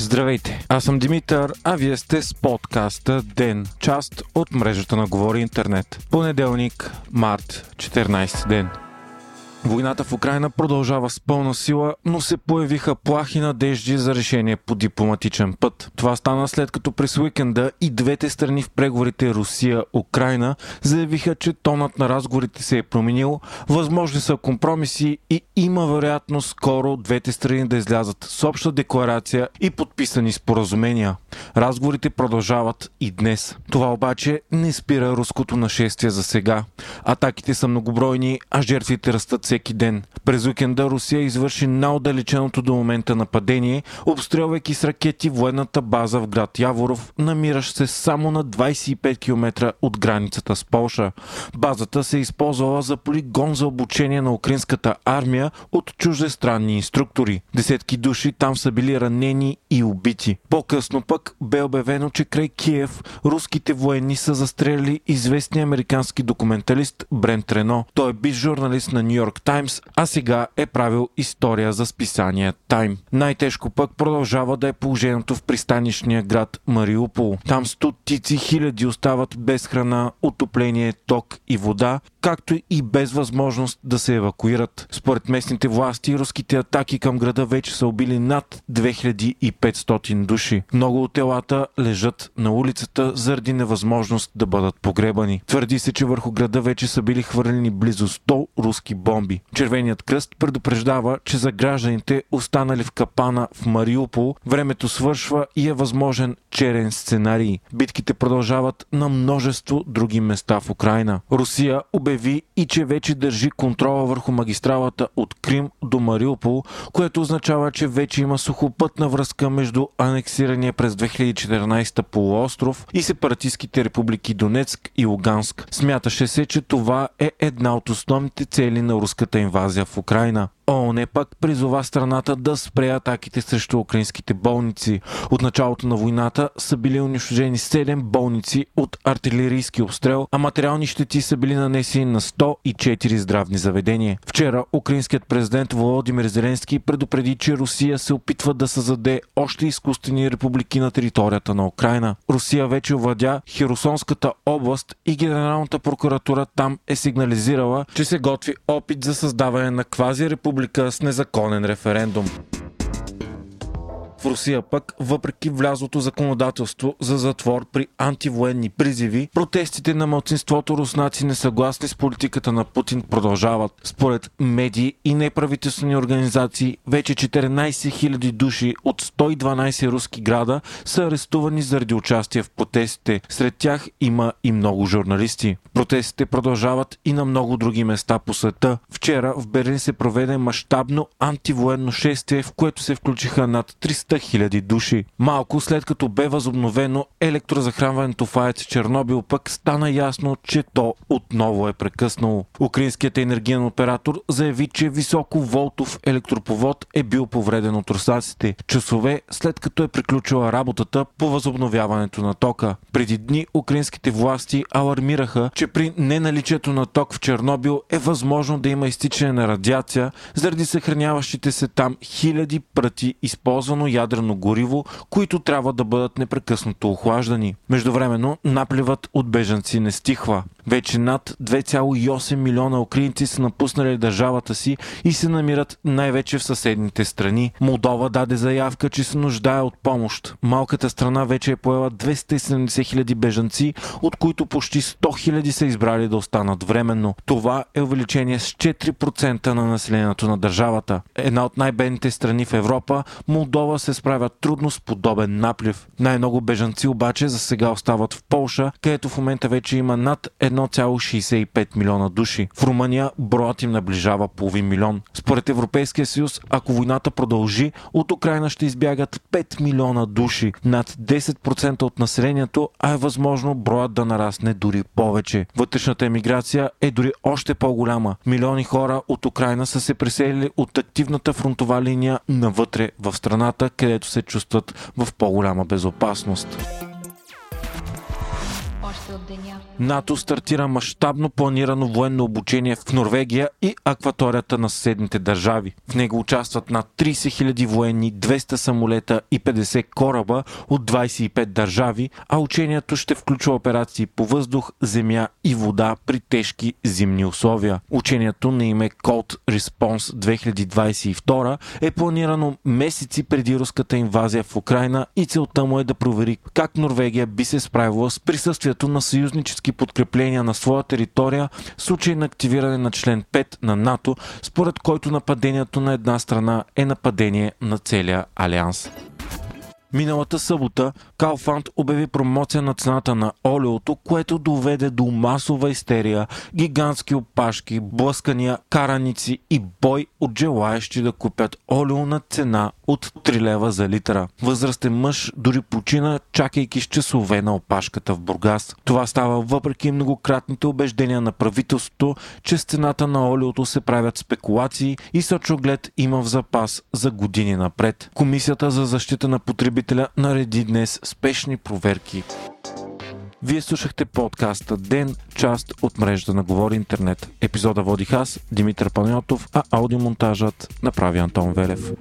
Здравейте, аз съм Димитър, а вие сте с подкаста ДЕН, част от мрежата на Говори Интернет. Понеделник, март, 14 ден. Войната в Украина продължава с пълна сила, но се появиха плахи надежди за решение по дипломатичен път. Това стана след като през уикенда и двете страни в преговорите Русия-Украина заявиха, че тонът на разговорите се е променил, възможни са компромиси и има вероятно скоро двете страни да излязат с обща декларация и подписани споразумения. Разговорите продължават и днес. Това обаче не спира руското нашествие за сега. Атаките са многобройни, а жертвите растат всеки ден. През уикенда Русия извърши най-отдалеченото до момента нападение, обстрелвайки с ракети военната база в град Яворов, намиращ се само на 25 км от границата с Полша. Базата се е използвала за полигон за обучение на украинската армия от чуждестранни инструктори. Десетки души там са били ранени и убити. По-късно пък бе обявено, че край Киев руските военни са застреляли известния американски документалист Брент Рено. Той е бит журналист на Нью Йорк Таймс, а сега е правил история за списание Тайм. Най-тежко пък продължава да е положението в пристанищния град Мариупол. Там стотици хиляди остават без храна, отопление, ток и вода, както и без възможност да се евакуират. Според местните власти, руските атаки към града вече са убили над 2500 души. Много от телата лежат на улицата заради невъзможност да бъдат погребани. Твърди се, че върху града вече са били хвърлени близо 100 руски бомби. Червеният кръст предупреждава, че за гражданите, останали в капана в Мариупол, времето свършва и е възможен черен сценарий. Битките продължават на множество други места в Украина. Русия обяви и че вече държи контрола върху магистралата от Крим до Мариупол, което означава, че вече има сухопътна връзка между анексирания през 2014 полуостров и сепаратистските републики Донецк и Луганск. Смяташе се, че това е една от основните цели на руската инвазия в Украина. ООН пък призова страната да спре атаките срещу украинските болници. От началото на войната са били унищожени 7 болници от артилерийски обстрел, а материални щети са били нанесени на 104 здравни заведения. Вчера украинският президент Володимир Зеленски предупреди, че Русия се опитва да създаде още изкуствени републики на територията на Украина. Русия вече овладя Херосонската област и Генералната прокуратура там е сигнализирала, че се готви опит за създаване на квази република република с незаконен референдум. В Русия пък, въпреки влязлото законодателство за затвор при антивоенни призиви, протестите на мълцинството руснаци несъгласни с политиката на Путин продължават. Според медии и неправителствени организации, вече 14 000 души от 112 руски града са арестувани заради участие в протестите. Сред тях има и много журналисти. Протестите продължават и на много други места по света. Вчера в Берлин се проведе мащабно антивоенно шествие, в което се включиха над 300 000 души. Малко след като бе възобновено електрозахранването в АЕЦ Чернобил, пък стана ясно, че то отново е прекъснало. Украинският енергиен оператор заяви, че високоволтов електроповод е бил повреден от русаците, часове след като е приключила работата по възобновяването на тока. Преди дни украинските власти алармираха, че при неналичието на ток в Чернобил е възможно да има изтичане на радиация заради съхраняващите се там хиляди пръти използвано ядрено гориво, които трябва да бъдат непрекъснато охлаждани. Междувременно напливът от бежанци не стихва. Вече над 2,8 милиона украинци са напуснали държавата си и се намират най-вече в съседните страни. Молдова даде заявка, че се нуждае от помощ. Малката страна вече е поела 270 хиляди бежанци, от които почти 100 хиляди са избрали да останат временно. Това е увеличение с 4% на населението на държавата. Една от най-бедните страни в Европа, Молдова се справя трудно с подобен наплив. Най-много бежанци обаче за сега остават в Полша, където в момента вече има над 1,65 милиона души. В Румъния броят им наближава половин милион. Според Европейския съюз, ако войната продължи, от Украина ще избягат 5 милиона души, над 10% от населението, а е възможно броят да нарасне дори повече. Вътрешната емиграция е дори още по-голяма. Милиони хора от Украина са се преселили от активната фронтова линия навътре в страната, където се чувстват в по-голяма безопасност. Още от деня НАТО стартира мащабно планирано военно обучение в Норвегия и акваторията на съседните държави. В него участват над 30 000 военни, 200 самолета и 50 кораба от 25 държави, а учението ще включва операции по въздух, земя и вода при тежки зимни условия. Учението на име Cold Response 2022 е планирано месеци преди руската инвазия в Украина и целта му е да провери как Норвегия би се справила с присъствието на съюзнически подкрепления на своя територия в случай на активиране на член 5 на НАТО, според който нападението на една страна е нападение на целия алианс. Миналата събота Калфанд обяви промоция на цената на олиото, което доведе до масова истерия, гигантски опашки, блъскания, караници и бой от желаящи да купят олио на цена от 3 лева за литра. Възрастен мъж дори почина, чакайки с часове на опашката в Бургас. Това става въпреки многократните убеждения на правителството, че с цената на олиото се правят спекулации и сочоглед има в запас за години напред. Комисията за защита на потребителя нареди днес спешни проверки. Вие слушахте подкаста Ден, част от мрежата на Говори Интернет. Епизода водих аз, Димитър Панайотов, а аудиомонтажът направи Антон Велев.